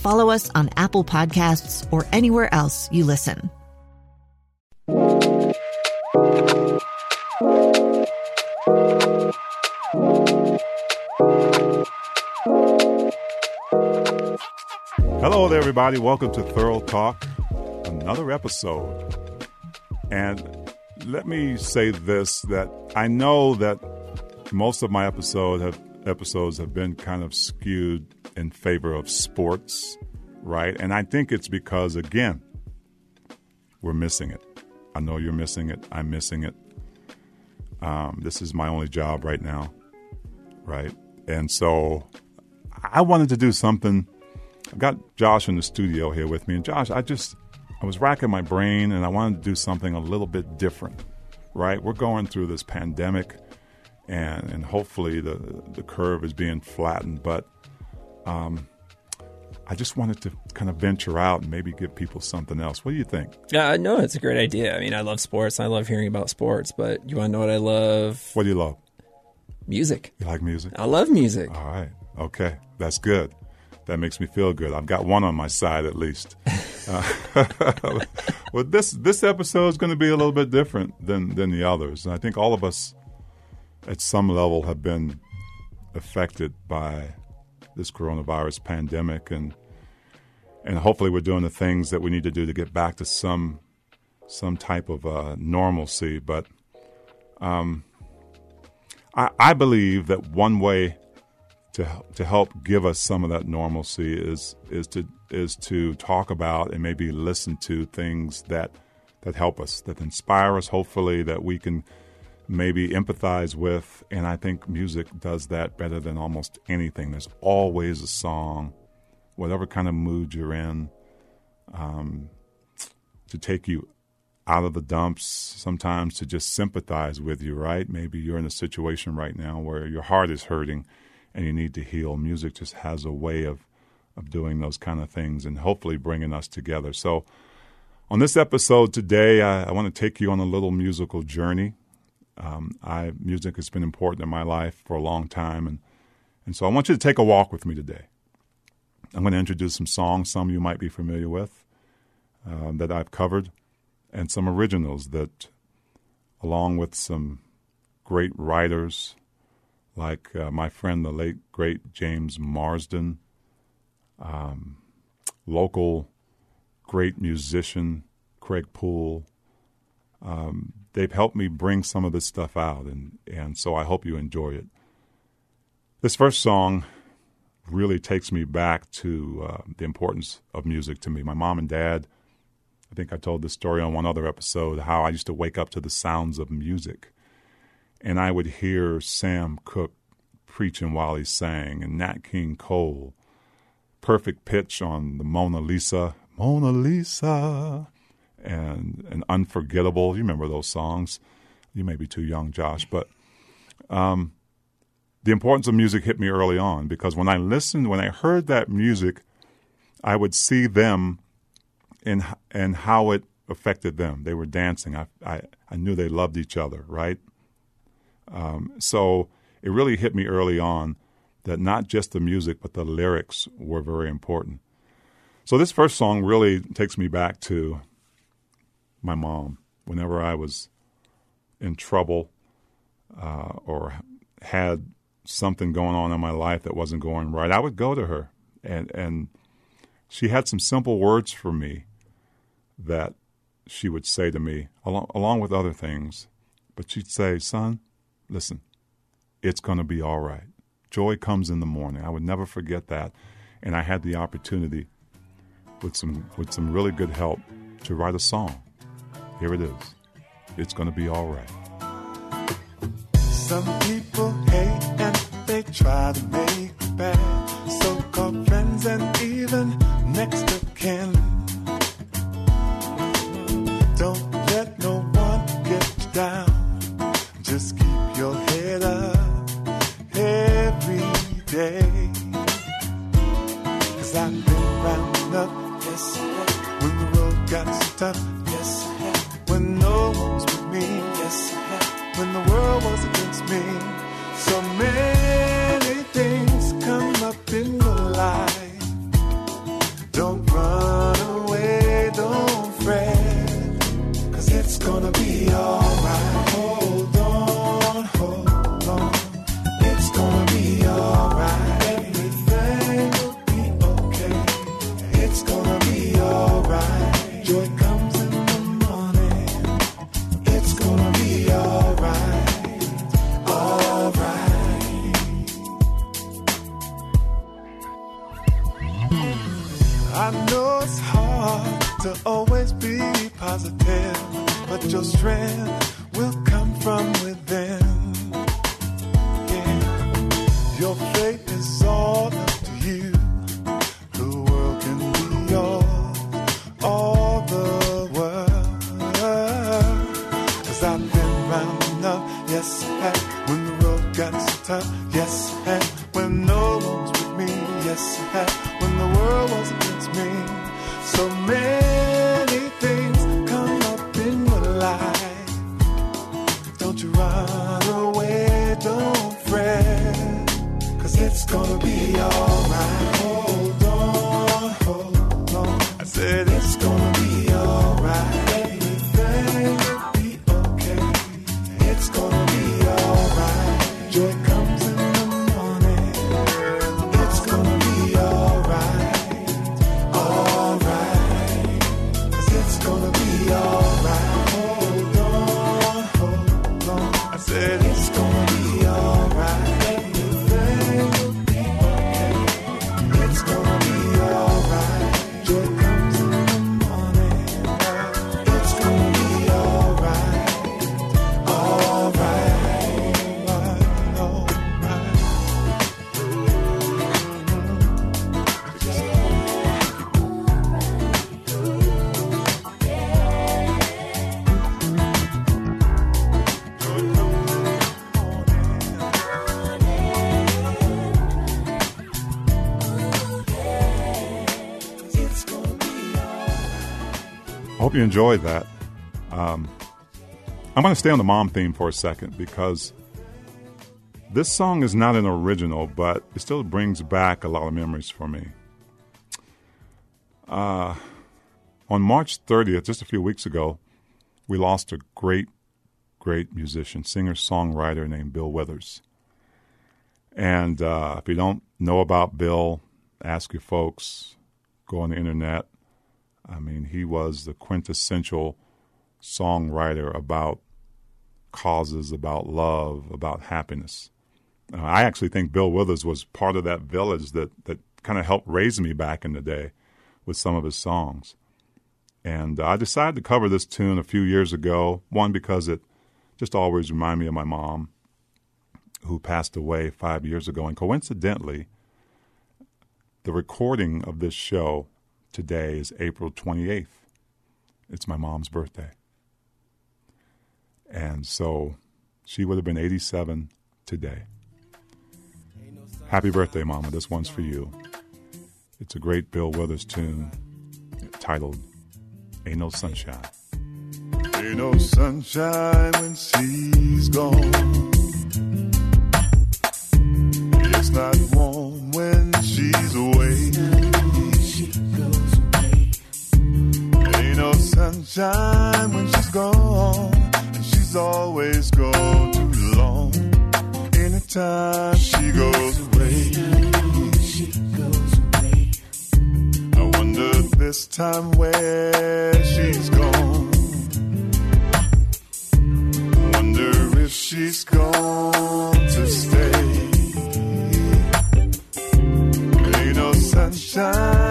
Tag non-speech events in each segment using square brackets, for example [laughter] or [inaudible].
follow us on Apple Podcasts, or anywhere else you listen. Hello there, everybody. Welcome to Thurl Talk, another episode. And let me say this that I know that most of my episode have, episodes have been kind of skewed in favor of sports, right? And I think it's because, again, we're missing it. I know you're missing it. I'm missing it. Um, this is my only job right now, right? And so I wanted to do something. I've got Josh in the studio here with me. And Josh, I just, I was racking my brain and I wanted to do something a little bit different, right? We're going through this pandemic and, and hopefully the, the curve is being flattened. But um, I just wanted to kind of venture out and maybe give people something else. What do you think? Yeah, uh, no, it's a great idea. I mean, I love sports. I love hearing about sports. But you want to know what I love? What do you love? Music. You like music? I love music. All right. Okay. That's good. That makes me feel good. I've got one on my side at least. [laughs] uh, [laughs] well, this this episode is going to be a little bit different than than the others, and I think all of us, at some level, have been affected by this coronavirus pandemic, and and hopefully we're doing the things that we need to do to get back to some some type of uh, normalcy. But um, I, I believe that one way to to help give us some of that normalcy is is to is to talk about and maybe listen to things that that help us, that inspire us. Hopefully, that we can maybe empathize with. And I think music does that better than almost anything. There's always a song, whatever kind of mood you're in, um, to take you out of the dumps, sometimes to just sympathize with you, right? Maybe you're in a situation right now where your heart is hurting and you need to heal. Music just has a way of, of doing those kind of things and hopefully bringing us together. So, on this episode today, I, I want to take you on a little musical journey. Um, I music has been important in my life for a long time, and and so I want you to take a walk with me today. I'm going to introduce some songs, some you might be familiar with, uh, that I've covered, and some originals that, along with some great writers like uh, my friend, the late great James Marsden, um, local great musician Craig Poole. Um, they've helped me bring some of this stuff out, and, and so I hope you enjoy it. This first song really takes me back to uh, the importance of music to me. My mom and dad, I think I told this story on one other episode, how I used to wake up to the sounds of music and I would hear Sam Cooke preaching while he sang, and Nat King Cole, perfect pitch on the Mona Lisa, Mona Lisa, and and Unforgettable. You remember those songs? You may be too young, Josh, but um, the importance of music hit me early on because when I listened, when I heard that music, I would see them and and how it affected them. They were dancing. I I, I knew they loved each other, right? Um, so it really hit me early on that not just the music, but the lyrics were very important. So this first song really takes me back to my mom. Whenever I was in trouble uh, or had something going on in my life that wasn't going right, I would go to her, and and she had some simple words for me that she would say to me, along, along with other things, but she'd say, Son, listen, it's going to be all right. Joy comes in the morning. I would never forget that. And I had the opportunity with some with some really good help to write a song. Here it is. It's going to be all right. Some people hate and they try to make bad. So-called friends and even next of kin. Don't let no one get you down. Just keep your head up every day. Cause I've been round enough, yes, when the road got so tough, when the world was against me. So many hope you enjoyed that. Um, I'm going to stay on the mom theme for a second because this song is not an original, but it still brings back a lot of memories for me. Uh, on March 30th, just a few weeks ago, we lost a great, great musician, singer, songwriter named Bill Withers. And uh, if you don't know about Bill, ask your folks, go on the internet. I mean, he was the quintessential songwriter about causes, about love, about happiness. Uh, I actually think Bill Withers was part of that village that, that kind of helped raise me back in the day with some of his songs. And I decided to cover this tune a few years ago, one, because it just always reminded me of my mom, who passed away five years ago. And coincidentally, the recording of this show today is April 28th. It's my mom's birthday. And so she would have been 87 today. Happy birthday, Mama. This one's for you. It's a great Bill Withers tune titled Ain't No Sunshine. Ain't no sunshine when she's gone. It's not warm when she's away. sunshine when she's gone. She's always gone too long. Anytime she goes away, she goes away. I wonder this time where she's gone. Wonder if she's gone to stay. Ain't no sunshine.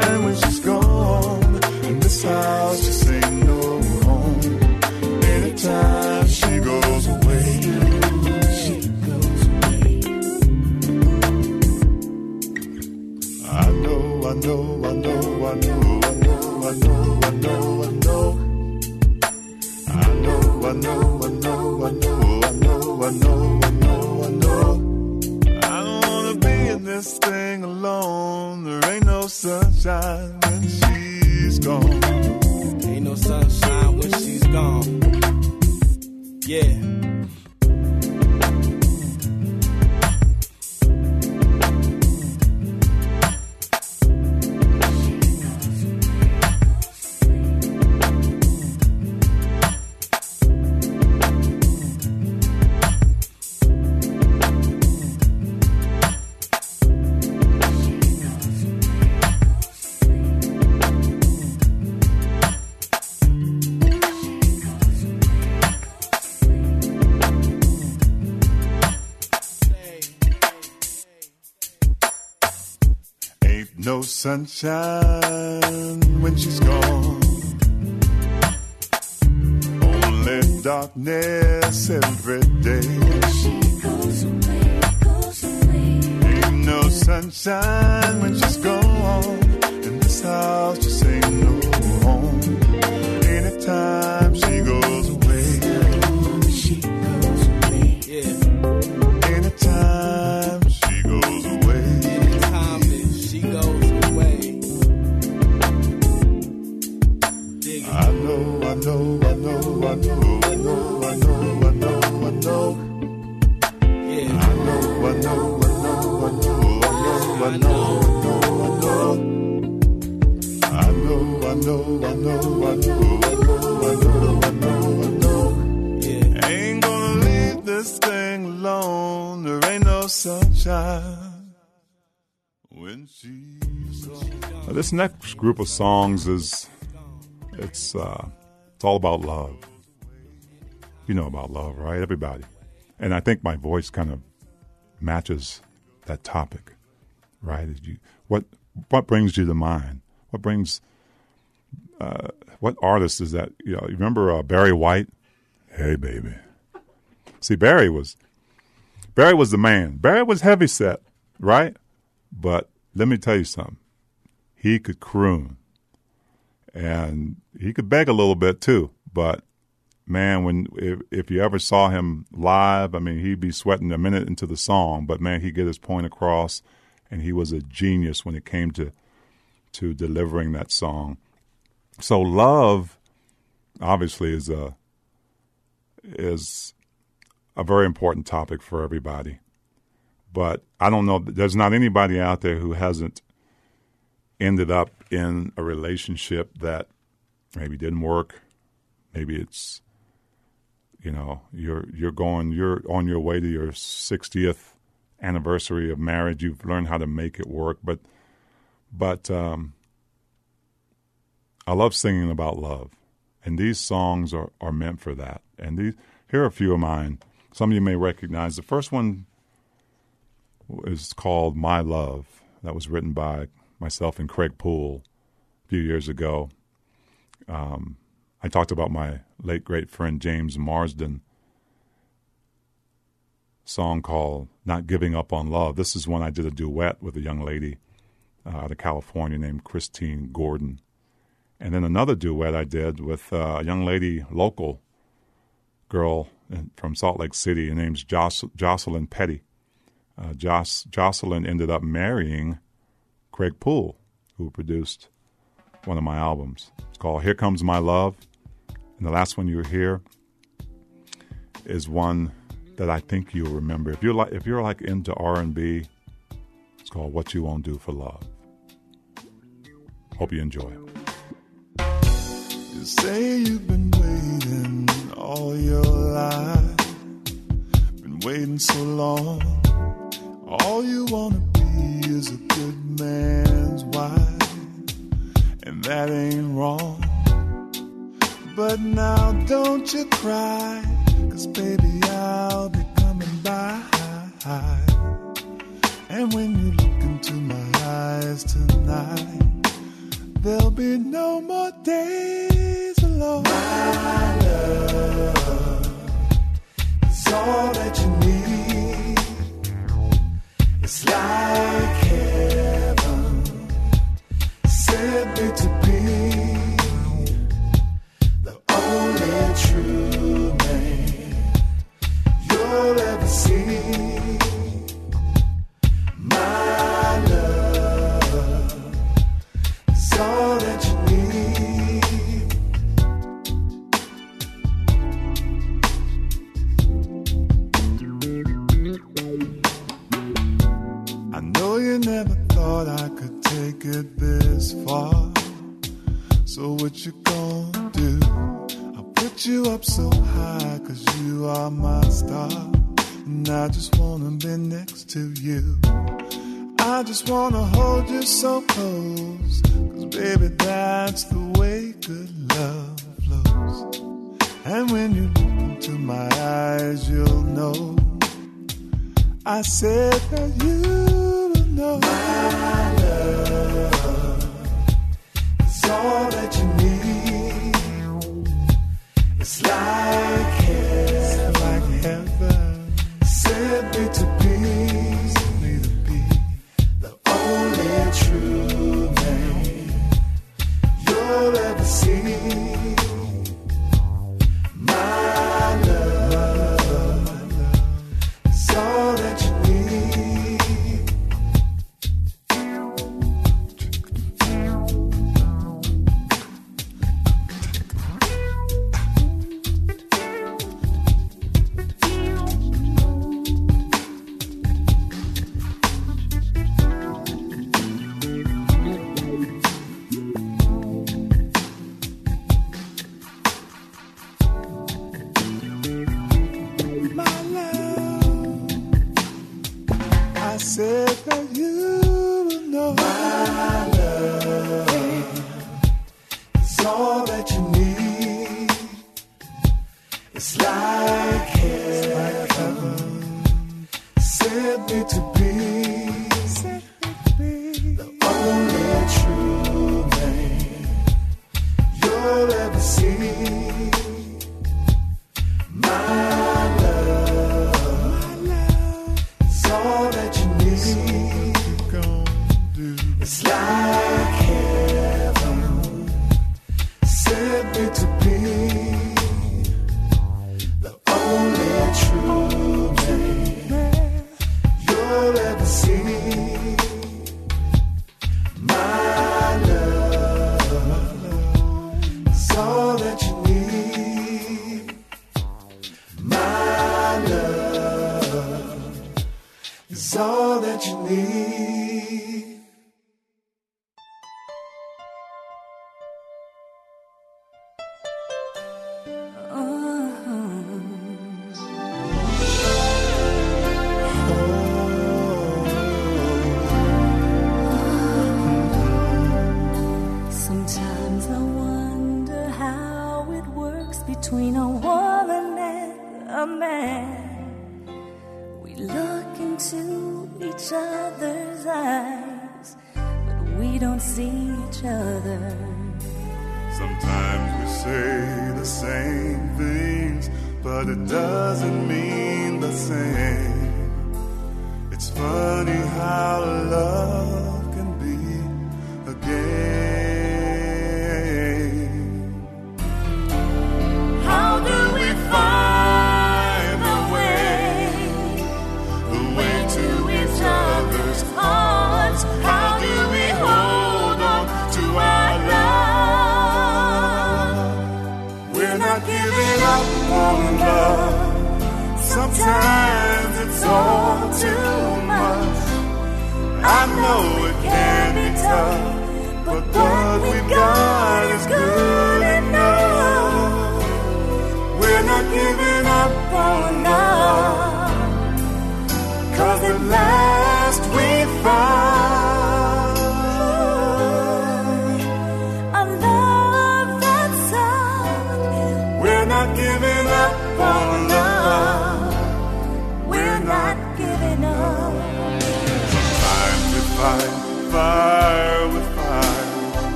I know, I know, I know, I know, I know, I know, I know, I know. I know, I know, I know, I know, I know, I know, I don't wanna be in this thing alone. There ain't no sunshine when she's gone. Ain't no sunshine when she's gone. Yeah. Sunshine when she's gone. Only darkness every day. Ain't no sunshine when she's gone. This thing alone. There ain't no sunshine this next group of songs is it's uh, it's all about love. You know about love, right? Everybody, and I think my voice kind of matches that topic, right? You, what what brings you to mind? What brings uh, what artist is that? You know, you remember uh, Barry White? Hey, baby. See, Barry was Barry was the man. Barry was heavy set, right? But let me tell you something. He could croon, and he could beg a little bit too. But man, when if, if you ever saw him live, I mean, he'd be sweating a minute into the song, but man, he'd get his point across, and he was a genius when it came to to delivering that song. So love, obviously, is a is a very important topic for everybody. But I don't know. There's not anybody out there who hasn't ended up in a relationship that maybe didn't work. Maybe it's you know you're you're going you're on your way to your 60th anniversary of marriage. You've learned how to make it work, but but um, I love singing about love, and these songs are, are meant for that. And these here are a few of mine. Some of you may recognize. The first one is called "My Love." That was written by myself and Craig Poole a few years ago. Um, I talked about my late great friend James Marsden song called "Not Giving Up on Love." This is when I did a duet with a young lady uh, out of California named Christine Gordon, and then another duet I did with uh, a young lady, local girl from Salt Lake City. Her name's Joc- Jocelyn Petty. Uh, Joc- Jocelyn ended up marrying Craig Poole, who produced one of my albums. It's called "Here Comes My Love," and the last one you hear is one that I think you'll remember. If you're like if you're like into R and B, it's called "What You Won't Do for Love." Hope you enjoy it. You say you've been waiting all your life, been waiting so long. All you wanna be is a good man's wife, and that ain't wrong. But now don't you cry, cause baby, I'll be coming by. And when you look into my eyes tonight, There'll be no more days alone. My love is all that you need. It's like heaven sent me to be the only true man you'll ever see. It's like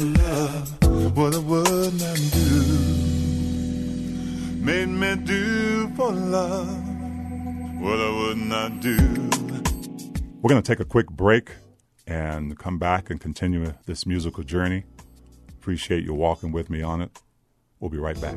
love what I would not do. Made me do for love what I would not do. We're going to take a quick break and come back and continue this musical journey. Appreciate you walking with me on it. We'll be right back.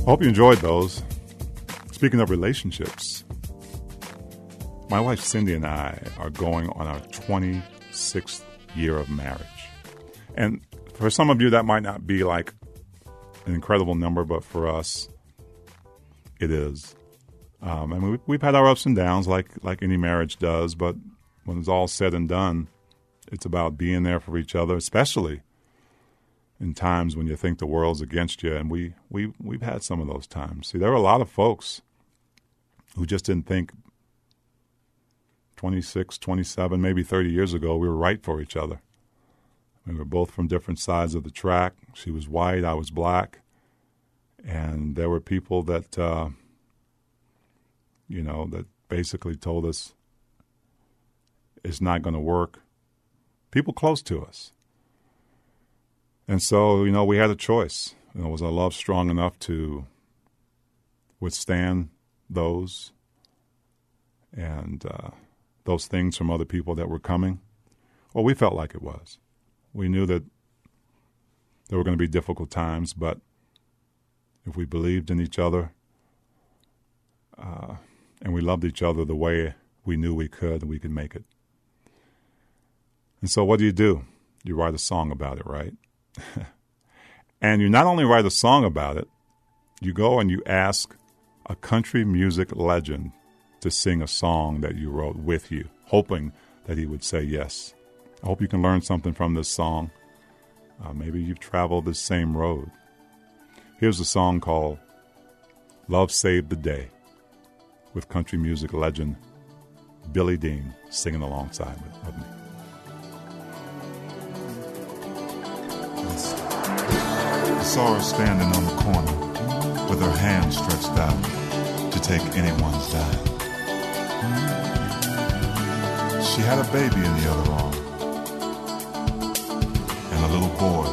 I hope you enjoyed those. Speaking of relationships, my wife Cindy and I are going on our 26th year of marriage. And for some of you, that might not be like an incredible number, but for us, it is. Um, and we, we've had our ups and downs, like like any marriage does. But when it's all said and done, it's about being there for each other, especially in times when you think the world's against you. And we we we've had some of those times. See, there were a lot of folks who just didn't think 26, 27, maybe 30 years ago we were right for each other. We were both from different sides of the track. She was white, I was black. And there were people that, uh, you know, that basically told us it's not going to work. People close to us. And so, you know, we had a choice. You know, was our love strong enough to withstand those and uh, those things from other people that were coming? Well, we felt like it was. We knew that there were going to be difficult times, but if we believed in each other uh, and we loved each other the way we knew we could, we could make it. And so, what do you do? You write a song about it, right? [laughs] and you not only write a song about it, you go and you ask a country music legend to sing a song that you wrote with you, hoping that he would say yes. I hope you can learn something from this song. Uh, maybe you've traveled the same road. Here's a song called Love Saved the Day with country music legend Billy Dean singing alongside with me. I saw her standing on the corner with her hand stretched out to take anyone's dime. She had a baby in the other arm and a little boy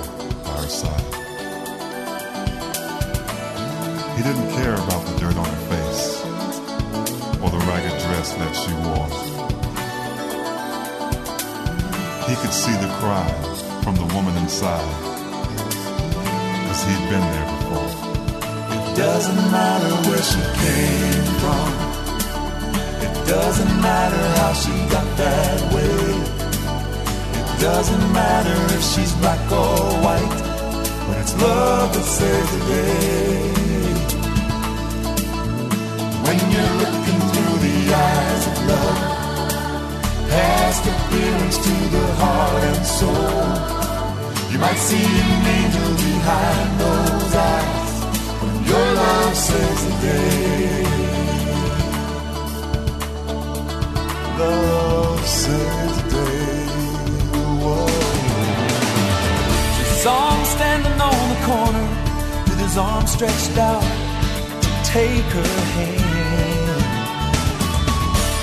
by her side. He didn't care about the dirt on her face or the ragged dress that she wore. He could see the cry from the woman inside as he'd been there before. It doesn't matter where she came from. It doesn't matter how she got that way. It doesn't matter if she's black or white. But it's love that saves the day. When you're looking through the eyes of love, past appearance to the heart and soul, you might see an angel behind those eyes. When your love saves the day. love saves the day. She saw him standing on the corner with his arms stretched out to take her hand.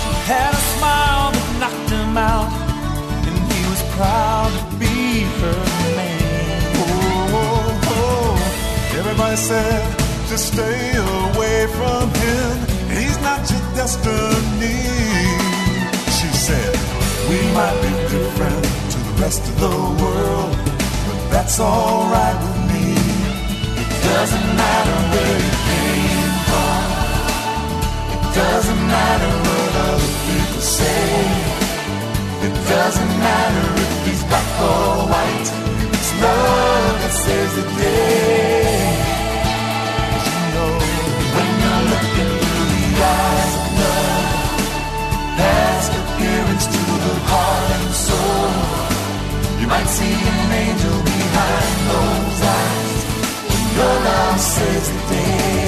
She had a smile knocked him out, and he was proud to be her man. Oh, oh, oh. Everybody said, just stay away from him. He's not your destiny. She said, we might be different to the rest of the world, but that's alright with me. It doesn't matter where you came from. It doesn't matter people say. It doesn't matter if he's black or white. It's love that saves the day. 'Cause you know, when you're looking through the eyes of love, past appearance to the heart and soul, you might see an angel behind those eyes. When your love saves the day.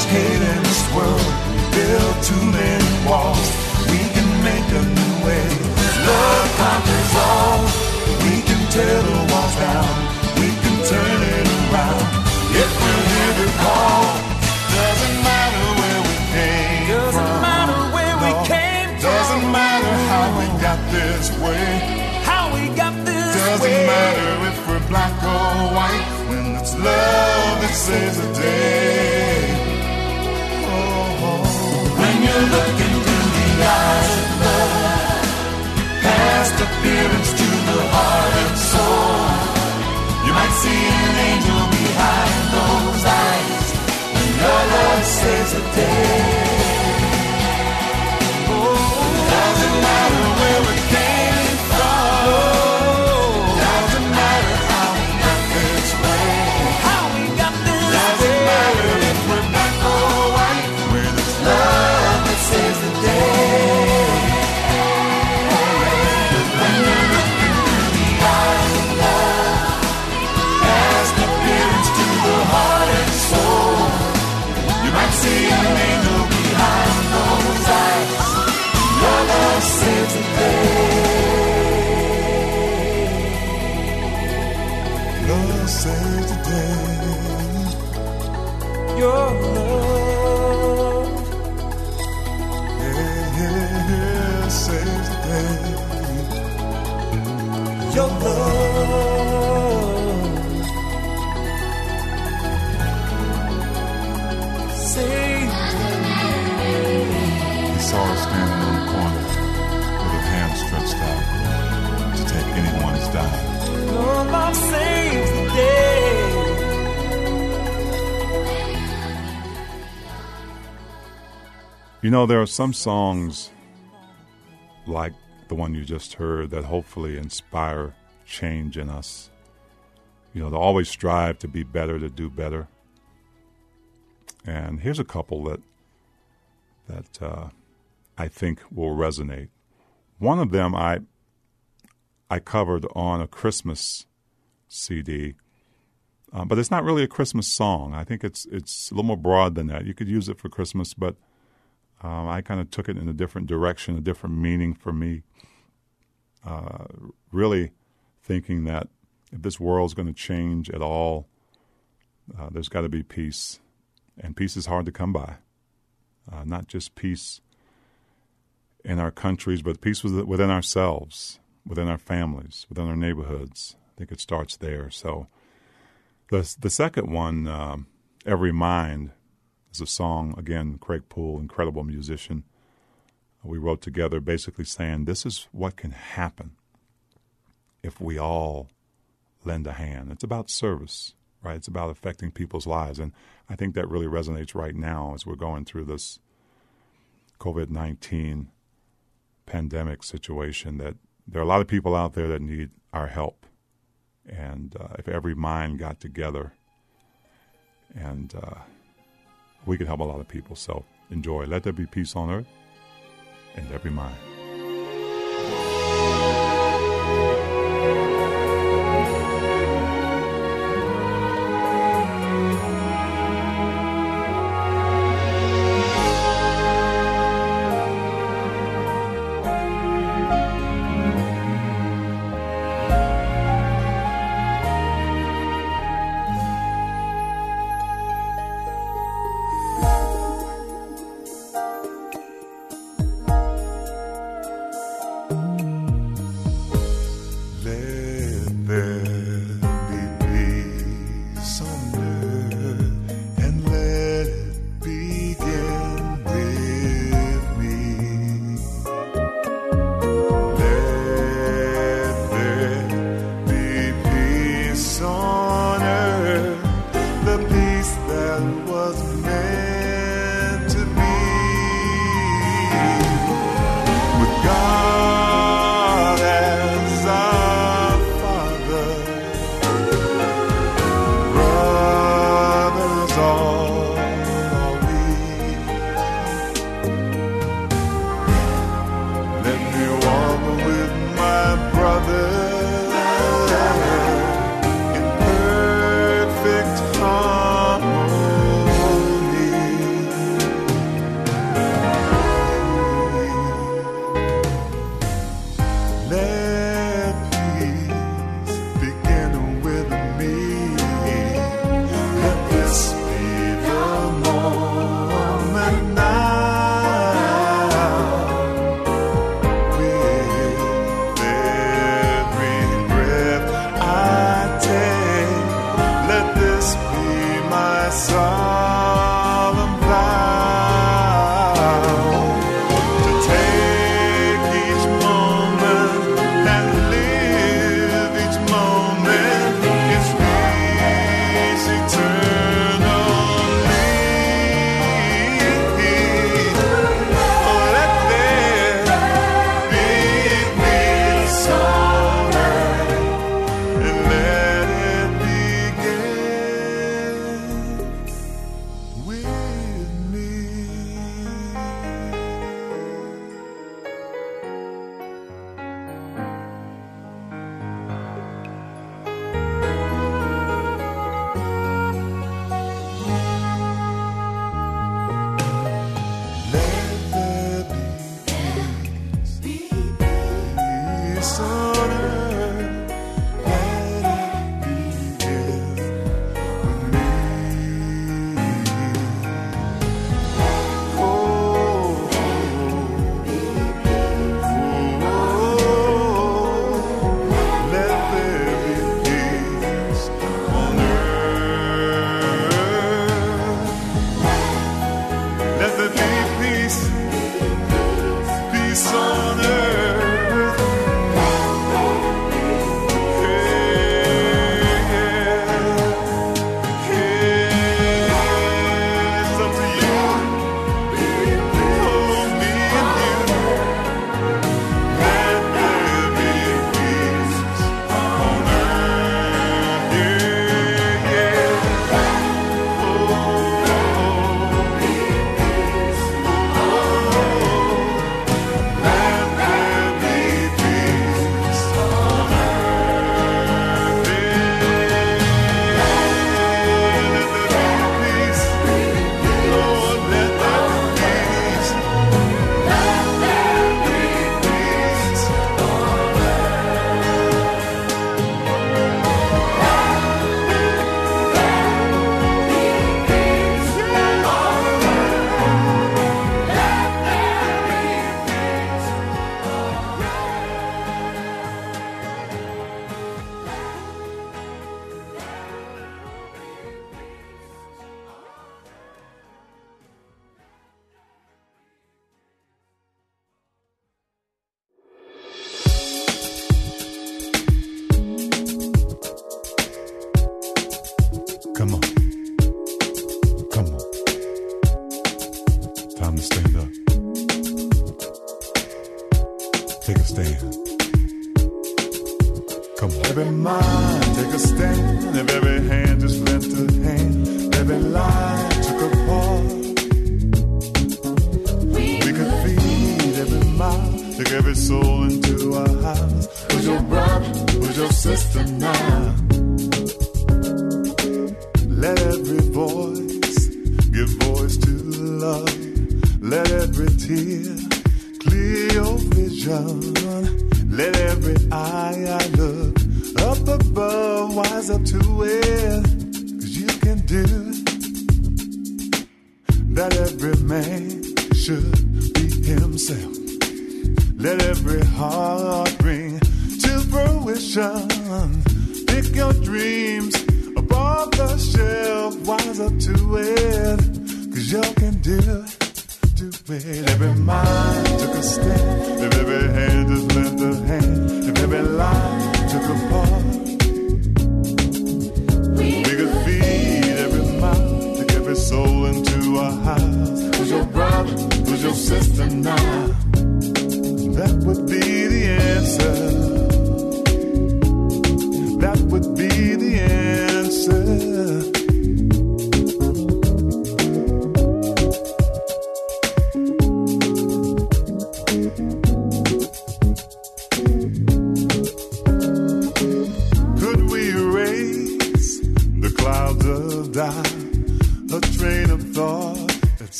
much hate in this world. We build too many walls. We can make a new way. Love conquers all. We can tear the walls down. We can turn it around. If we hear the call, doesn't matter where we came doesn't from. Matter where we came from, doesn't matter how we got this way. How we got this doesn't way. Doesn't matter if we're black or white. When it's love that saves the day. Look into the eyes of love, past appearance to the heart and soul, you might see an angel behind those eyes. When your love saves the day. Your love. Yeah, yeah, yeah, saves You know, there are some songs like the one you just heard that hopefully inspire change in us. You know, to always strive to be better, to do better. And here's a couple that that uh, I think will resonate. One of them I I covered on a Christmas CD, uh, but it's not really a Christmas song. I think it's it's a little more broad than that. You could use it for Christmas, but um, I kind of took it in a different direction, a different meaning for me. Uh, really thinking that if this world's going to change at all, uh, there's got to be peace, and peace is hard to come by. Uh, not just peace in our countries, but peace within ourselves, within our families, within our neighborhoods. I think it starts there. So, the the second one, um, "Every Mind," is a song again. Craig Poole, incredible musician. We wrote together, basically saying this is what can happen if we all lend a hand. It's about service, right? It's about affecting people's lives, and I think that really resonates right now as we're going through this COVID nineteen pandemic situation. That there are a lot of people out there that need our help, and uh, if every mind got together, and uh, we could help a lot of people. So enjoy. Let there be peace on earth and every mind. Let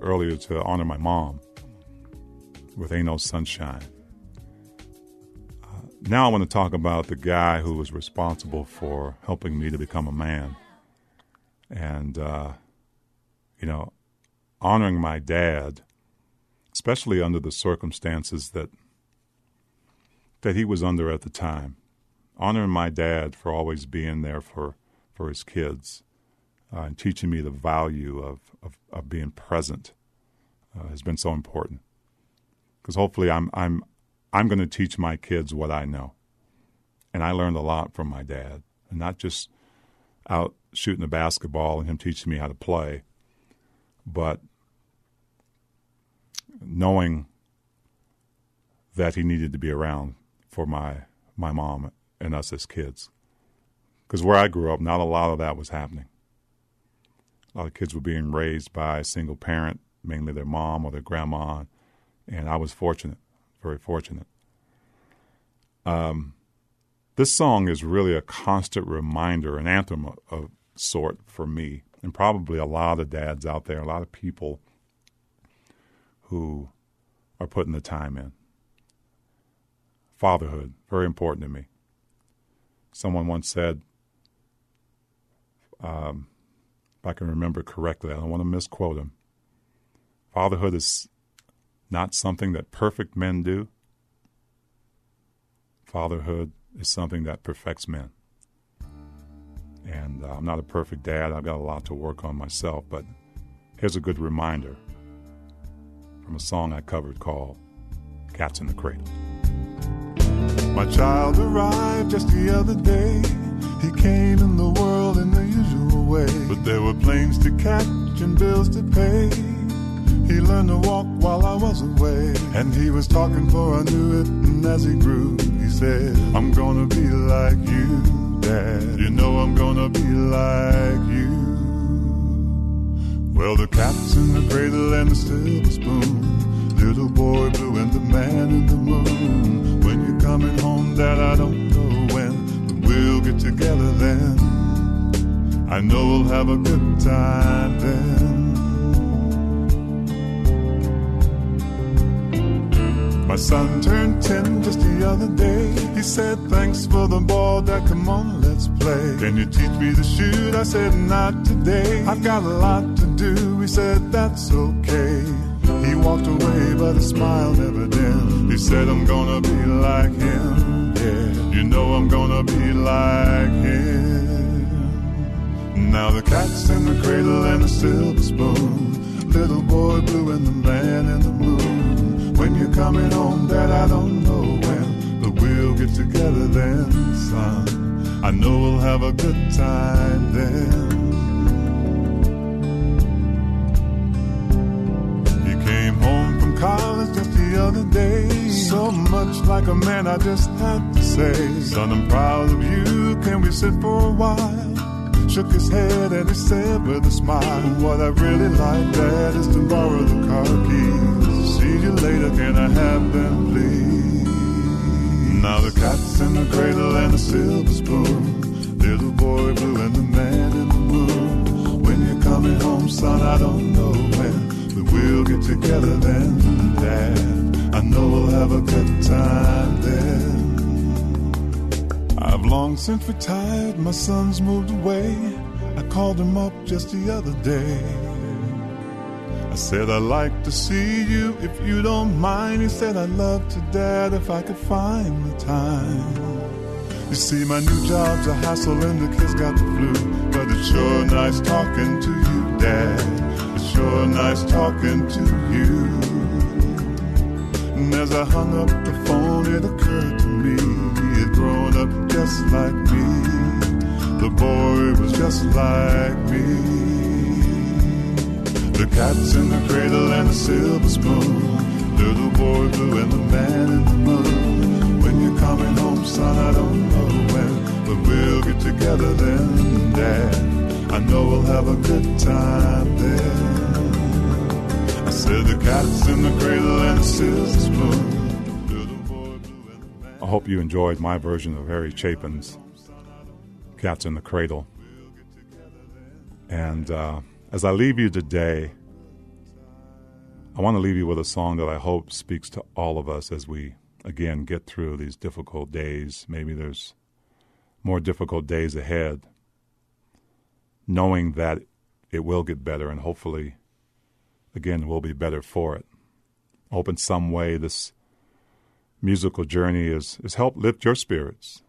earlier to honor my mom with "Ain't No Sunshine." Uh, now I want to talk about the guy who was responsible for helping me to become a man, and uh, you know, honoring my dad, especially under the circumstances that that he was under at the time. Honoring my dad for always being there for for his kids uh, and teaching me the value of, of, of being present uh, has been so important. Because hopefully, I'm I'm I'm going to teach my kids what I know, and I learned a lot from my dad, and not just out shooting the basketball and him teaching me how to play, but knowing that he needed to be around for my my mom and us as kids. Because where I grew up, not a lot of that was happening. A lot of kids were being raised by a single parent, mainly their mom or their grandma, and I was fortunate, very fortunate. Um, this song is really a constant reminder, an anthem of, of sort for me, and probably a lot of dads out there, a lot of people who are putting the time in. Fatherhood, very important to me. Someone once said, um, if I can remember correctly, I don't want to misquote him. Fatherhood is not something that perfect men do. Fatherhood is something that perfects men. And uh, I'm not a perfect dad. I've got a lot to work on myself, but here's a good reminder from a song I covered called Cats in the Cradle. My child arrived just the other day. He came in the world the usual way. But there were planes to catch and bills to pay. He learned to walk while I was away. And he was talking before I knew it. And as he grew, he said, I'm gonna be like you, Dad. You know I'm gonna be like you. Well, the cat's in the cradle and the silver spoon. Little boy blue and the man in the moon. When you're coming home, Dad, I don't know when, but we'll get together then. I know we'll have a good time then. My son turned 10 just the other day. He said, Thanks for the ball, Dad. Come on, let's play. Can you teach me to shoot? I said, Not today. I've got a lot to do. He said, That's okay. He walked away, but his smile never dimmed. He said, I'm gonna be like him. Yeah, you know I'm gonna be like him. Now the cat's in the cradle and the silver spoon. Little boy blue and the man in the moon. When you're coming home, Dad, I don't know when, but we'll get together then, son. I know we'll have a good time then. You came home from college just the other day. So much like a man, I just had to say, Son, I'm proud of you. Can we sit for a while? Shook his head and he said with a smile, What I really like, Dad, is to borrow the car keys. See you later, can I have them, please? Now the cat's in the cradle and the silver spoon. Little boy blue and the man in the moon. When you're coming home, son, I don't know when, but we'll get together then, Dad. I know we'll have a good time then. Long since retired, my son's moved away. I called him up just the other day. I said, I'd like to see you if you don't mind. He said, I'd love to, Dad, if I could find the time. You see, my new job's a hassle and the kids got the flu. But it's sure nice talking to you, Dad. It's sure nice talking to you. And as I hung up the phone, it occurred to me just like me. The boy was just like me. The cat's in the cradle and the silver spoon. Little boy blue and the man in the moon. When you're coming home, son, I don't know when, but we'll get together then, Dad. I know we'll have a good time then. I said the cat's in the cradle and the silver spoon. I hope you enjoyed my version of Harry Chapin's Cats in the Cradle. And uh, as I leave you today, I want to leave you with a song that I hope speaks to all of us as we, again, get through these difficult days. Maybe there's more difficult days ahead, knowing that it will get better and hopefully, again, we'll be better for it. Hope in some way this musical journey is, is helped lift your spirits.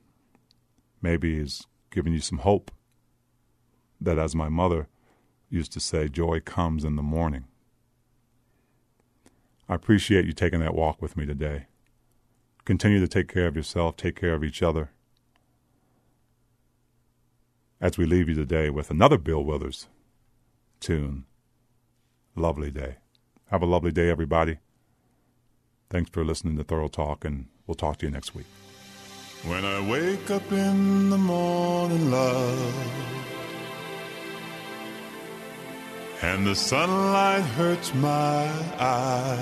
Maybe is giving you some hope that, as my mother used to say, joy comes in the morning. I appreciate you taking that walk with me today. Continue to take care of yourself, take care of each other. As we leave you today with another Bill Withers tune, Lovely Day. Have a lovely day, everybody. Thanks for listening to Thurl Talk, and we'll talk to you next week. When I wake up in the morning, love, and the sunlight hurts my eyes,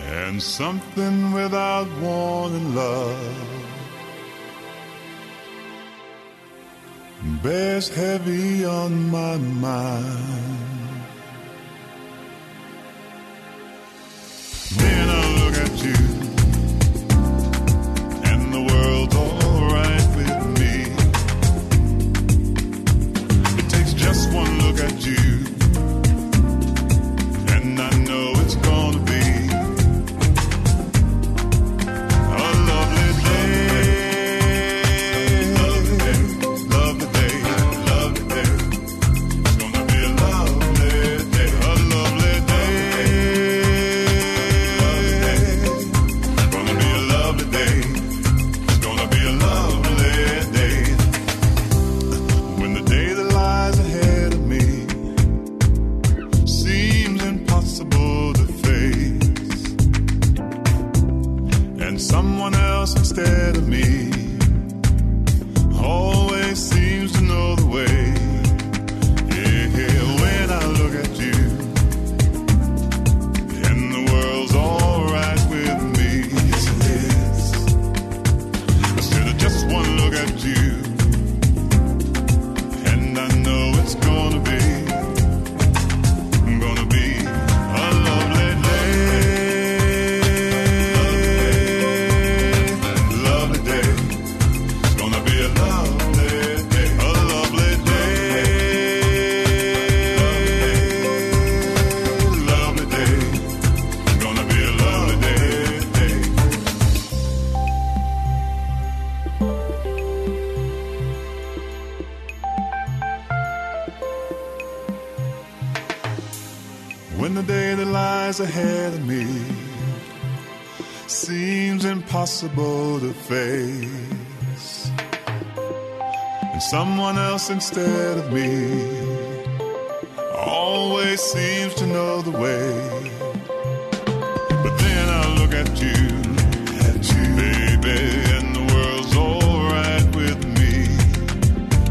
and something without warning, love, bears heavy on my mind. Then I look at you, when the day that lies ahead of me seems impossible to face. And someone else instead of me always seems to know the way. But then I look at you, at you, baby, and the world's alright with me.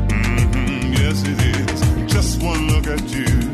-hmm, yes, it is. Just one look at you.